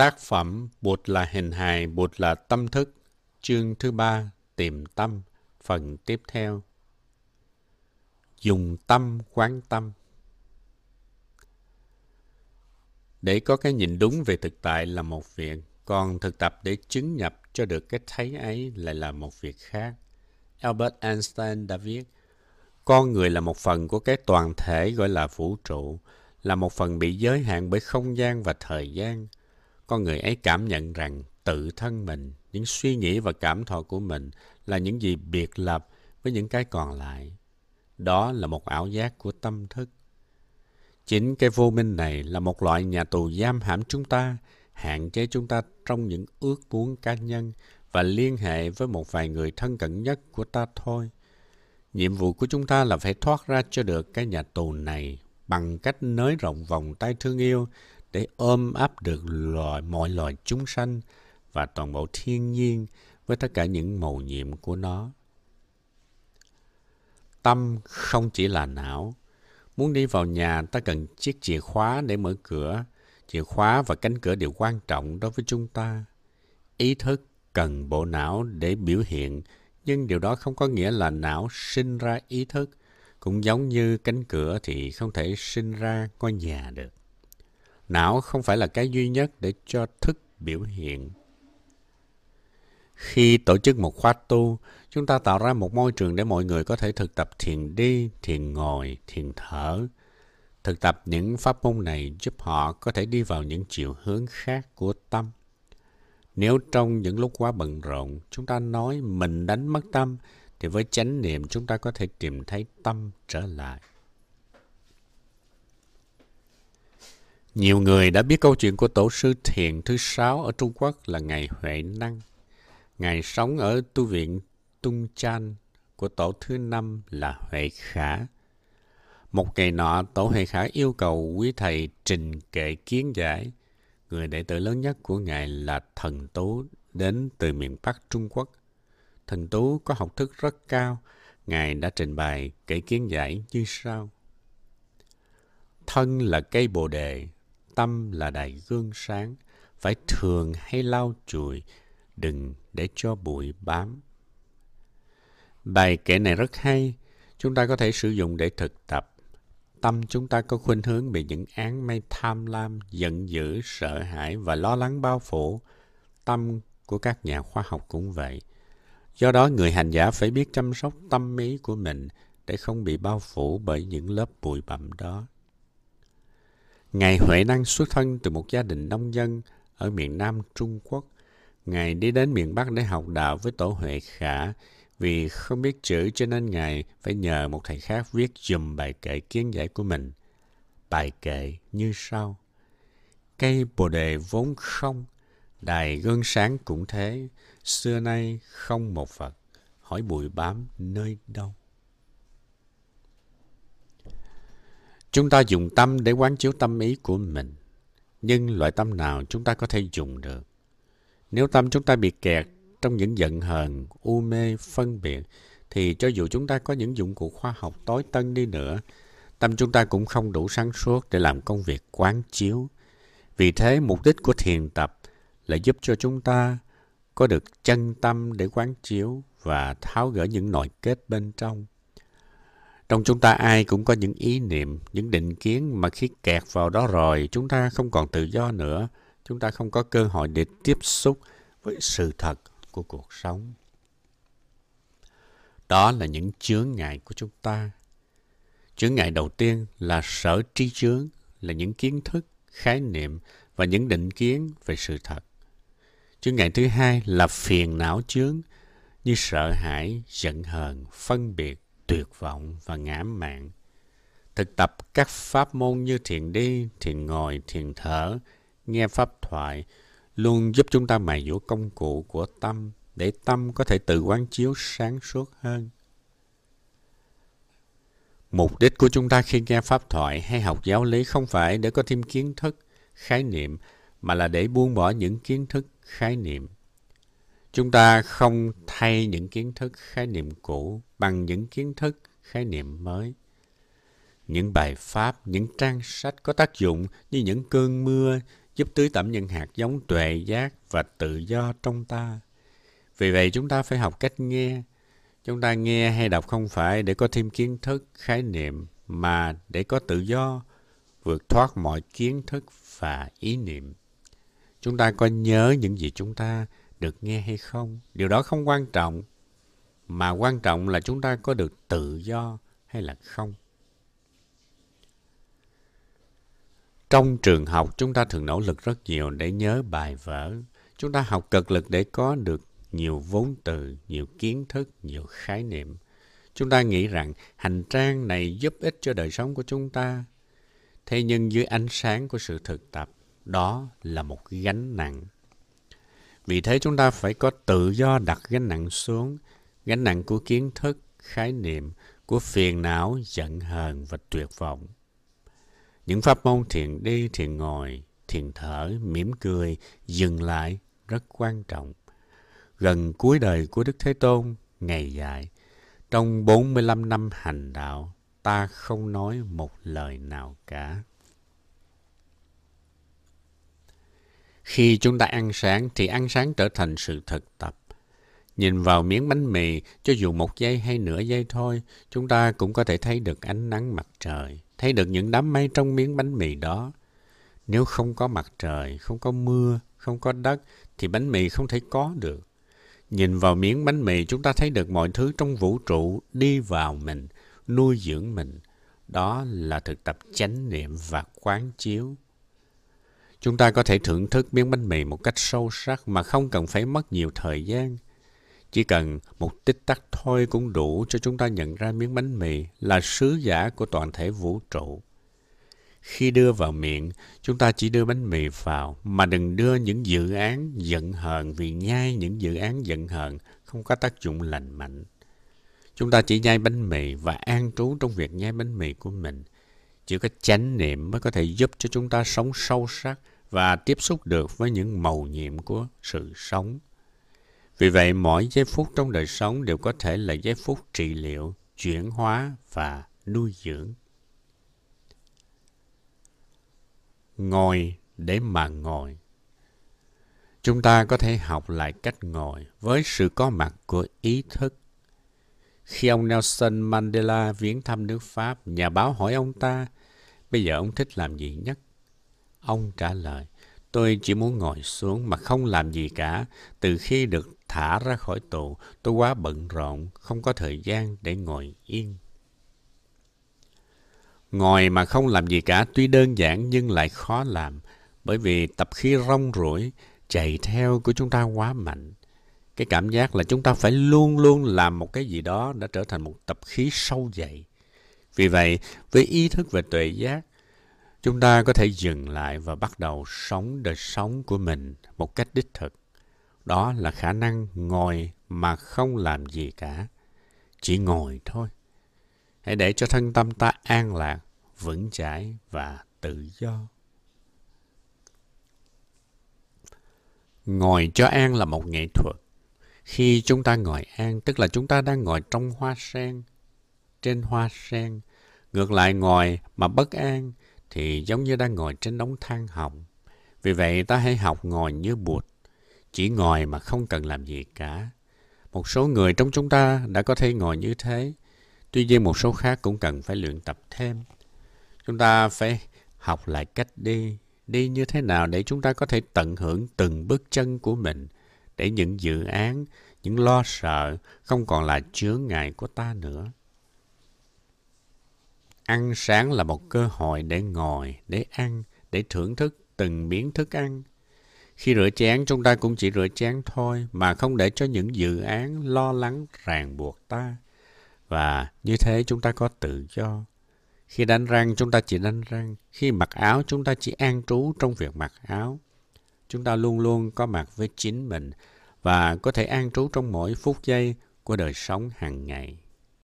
Tác phẩm Bụt là hình hài, Bụt là tâm thức, chương thứ ba, tìm tâm, phần tiếp theo. Dùng tâm quán tâm. Để có cái nhìn đúng về thực tại là một việc, còn thực tập để chứng nhập cho được cái thấy ấy lại là một việc khác. Albert Einstein đã viết, con người là một phần của cái toàn thể gọi là vũ trụ, là một phần bị giới hạn bởi không gian và thời gian – con người ấy cảm nhận rằng tự thân mình, những suy nghĩ và cảm thọ của mình là những gì biệt lập với những cái còn lại. Đó là một ảo giác của tâm thức. Chính cái vô minh này là một loại nhà tù giam hãm chúng ta, hạn chế chúng ta trong những ước muốn cá nhân và liên hệ với một vài người thân cận nhất của ta thôi. Nhiệm vụ của chúng ta là phải thoát ra cho được cái nhà tù này bằng cách nới rộng vòng tay thương yêu để ôm ấp được loài, mọi loài chúng sanh và toàn bộ thiên nhiên với tất cả những màu nhiệm của nó. Tâm không chỉ là não. Muốn đi vào nhà, ta cần chiếc chìa khóa để mở cửa. Chìa khóa và cánh cửa đều quan trọng đối với chúng ta. Ý thức cần bộ não để biểu hiện, nhưng điều đó không có nghĩa là não sinh ra ý thức. Cũng giống như cánh cửa thì không thể sinh ra ngôi nhà được. Não không phải là cái duy nhất để cho thức biểu hiện. Khi tổ chức một khóa tu, chúng ta tạo ra một môi trường để mọi người có thể thực tập thiền đi, thiền ngồi, thiền thở. Thực tập những pháp môn này giúp họ có thể đi vào những chiều hướng khác của tâm. Nếu trong những lúc quá bận rộn, chúng ta nói mình đánh mất tâm, thì với chánh niệm chúng ta có thể tìm thấy tâm trở lại. Nhiều người đã biết câu chuyện của tổ sư thiền thứ sáu ở Trung Quốc là Ngài Huệ Năng. Ngài sống ở tu viện Tung Chan của tổ thứ năm là Huệ Khả. Một ngày nọ, tổ Huệ Khả yêu cầu quý thầy trình kệ kiến giải. Người đệ tử lớn nhất của Ngài là Thần Tú đến từ miền Bắc Trung Quốc. Thần Tú có học thức rất cao. Ngài đã trình bày kệ kiến giải như sau. Thân là cây bồ đề, tâm là đài gương sáng, phải thường hay lau chùi, đừng để cho bụi bám. Bài kể này rất hay, chúng ta có thể sử dụng để thực tập. Tâm chúng ta có khuynh hướng bị những án mây tham lam, giận dữ, sợ hãi và lo lắng bao phủ. Tâm của các nhà khoa học cũng vậy. Do đó, người hành giả phải biết chăm sóc tâm ý của mình để không bị bao phủ bởi những lớp bụi bặm đó. Ngài Huệ Năng xuất thân từ một gia đình nông dân ở miền Nam Trung Quốc. Ngài đi đến miền Bắc để học đạo với tổ Huệ Khả. Vì không biết chữ cho nên Ngài phải nhờ một thầy khác viết dùm bài kệ kiến giải của mình. Bài kệ như sau. Cây bồ đề vốn không, đài gương sáng cũng thế, xưa nay không một vật, hỏi bụi bám nơi đâu. Chúng ta dùng tâm để quán chiếu tâm ý của mình. Nhưng loại tâm nào chúng ta có thể dùng được? Nếu tâm chúng ta bị kẹt trong những giận hờn, u mê, phân biệt, thì cho dù chúng ta có những dụng cụ khoa học tối tân đi nữa, tâm chúng ta cũng không đủ sáng suốt để làm công việc quán chiếu. Vì thế, mục đích của thiền tập là giúp cho chúng ta có được chân tâm để quán chiếu và tháo gỡ những nội kết bên trong trong chúng ta ai cũng có những ý niệm, những định kiến mà khi kẹt vào đó rồi, chúng ta không còn tự do nữa. Chúng ta không có cơ hội để tiếp xúc với sự thật của cuộc sống. Đó là những chướng ngại của chúng ta. Chướng ngại đầu tiên là sở tri chướng, là những kiến thức, khái niệm và những định kiến về sự thật. Chướng ngại thứ hai là phiền não chướng, như sợ hãi, giận hờn, phân biệt, tuyệt vọng và ngã mạn. Thực tập các pháp môn như thiền đi, thiền ngồi, thiền thở, nghe pháp thoại luôn giúp chúng ta mài dũa công cụ của tâm để tâm có thể tự quán chiếu sáng suốt hơn. Mục đích của chúng ta khi nghe pháp thoại hay học giáo lý không phải để có thêm kiến thức, khái niệm, mà là để buông bỏ những kiến thức, khái niệm Chúng ta không thay những kiến thức khái niệm cũ bằng những kiến thức khái niệm mới. Những bài pháp, những trang sách có tác dụng như những cơn mưa giúp tưới tẩm những hạt giống tuệ giác và tự do trong ta. Vì vậy chúng ta phải học cách nghe. Chúng ta nghe hay đọc không phải để có thêm kiến thức, khái niệm, mà để có tự do, vượt thoát mọi kiến thức và ý niệm. Chúng ta có nhớ những gì chúng ta được nghe hay không? Điều đó không quan trọng, mà quan trọng là chúng ta có được tự do hay là không. Trong trường học, chúng ta thường nỗ lực rất nhiều để nhớ bài vở. Chúng ta học cực lực để có được nhiều vốn từ, nhiều kiến thức, nhiều khái niệm. Chúng ta nghĩ rằng hành trang này giúp ích cho đời sống của chúng ta. Thế nhưng dưới ánh sáng của sự thực tập, đó là một gánh nặng. Vì thế chúng ta phải có tự do đặt gánh nặng xuống, gánh nặng của kiến thức, khái niệm, của phiền não, giận hờn và tuyệt vọng. Những pháp môn thiền đi, thiền ngồi, thiền thở, mỉm cười, dừng lại rất quan trọng. Gần cuối đời của Đức Thế Tôn, ngày dài, trong 45 năm hành đạo, ta không nói một lời nào cả. Khi chúng ta ăn sáng thì ăn sáng trở thành sự thực tập. Nhìn vào miếng bánh mì, cho dù một giây hay nửa giây thôi, chúng ta cũng có thể thấy được ánh nắng mặt trời, thấy được những đám mây trong miếng bánh mì đó. Nếu không có mặt trời, không có mưa, không có đất, thì bánh mì không thể có được. Nhìn vào miếng bánh mì, chúng ta thấy được mọi thứ trong vũ trụ đi vào mình, nuôi dưỡng mình. Đó là thực tập chánh niệm và quán chiếu. Chúng ta có thể thưởng thức miếng bánh mì một cách sâu sắc mà không cần phải mất nhiều thời gian. Chỉ cần một tích tắc thôi cũng đủ cho chúng ta nhận ra miếng bánh mì là sứ giả của toàn thể vũ trụ. Khi đưa vào miệng, chúng ta chỉ đưa bánh mì vào, mà đừng đưa những dự án giận hờn vì nhai những dự án giận hờn không có tác dụng lành mạnh. Chúng ta chỉ nhai bánh mì và an trú trong việc nhai bánh mì của mình. Chỉ có chánh niệm mới có thể giúp cho chúng ta sống sâu sắc và tiếp xúc được với những màu nhiệm của sự sống. Vì vậy, mỗi giây phút trong đời sống đều có thể là giây phút trị liệu, chuyển hóa và nuôi dưỡng. Ngồi để mà ngồi. Chúng ta có thể học lại cách ngồi với sự có mặt của ý thức. Khi ông Nelson Mandela viếng thăm nước Pháp, nhà báo hỏi ông ta, bây giờ ông thích làm gì nhất? Ông trả lời, tôi chỉ muốn ngồi xuống mà không làm gì cả. Từ khi được thả ra khỏi tù, tôi quá bận rộn, không có thời gian để ngồi yên. Ngồi mà không làm gì cả tuy đơn giản nhưng lại khó làm, bởi vì tập khí rong ruổi, chạy theo của chúng ta quá mạnh. Cái cảm giác là chúng ta phải luôn luôn làm một cái gì đó đã trở thành một tập khí sâu dày. Vì vậy, với ý thức về tuệ giác, chúng ta có thể dừng lại và bắt đầu sống đời sống của mình một cách đích thực. Đó là khả năng ngồi mà không làm gì cả. Chỉ ngồi thôi. Hãy để cho thân tâm ta an lạc, vững chãi và tự do. Ngồi cho an là một nghệ thuật. Khi chúng ta ngồi an, tức là chúng ta đang ngồi trong hoa sen, trên hoa sen. Ngược lại ngồi mà bất an thì giống như đang ngồi trên đống than hồng. Vì vậy ta hãy học ngồi như bụt, chỉ ngồi mà không cần làm gì cả. Một số người trong chúng ta đã có thể ngồi như thế, tuy nhiên một số khác cũng cần phải luyện tập thêm. Chúng ta phải học lại cách đi, đi như thế nào để chúng ta có thể tận hưởng từng bước chân của mình, để những dự án, những lo sợ không còn là chướng ngại của ta nữa. Ăn sáng là một cơ hội để ngồi, để ăn, để thưởng thức từng miếng thức ăn. Khi rửa chén, chúng ta cũng chỉ rửa chén thôi, mà không để cho những dự án lo lắng ràng buộc ta. Và như thế chúng ta có tự do. Khi đánh răng, chúng ta chỉ đánh răng. Khi mặc áo, chúng ta chỉ an trú trong việc mặc áo. Chúng ta luôn luôn có mặt với chính mình và có thể an trú trong mỗi phút giây của đời sống hàng ngày.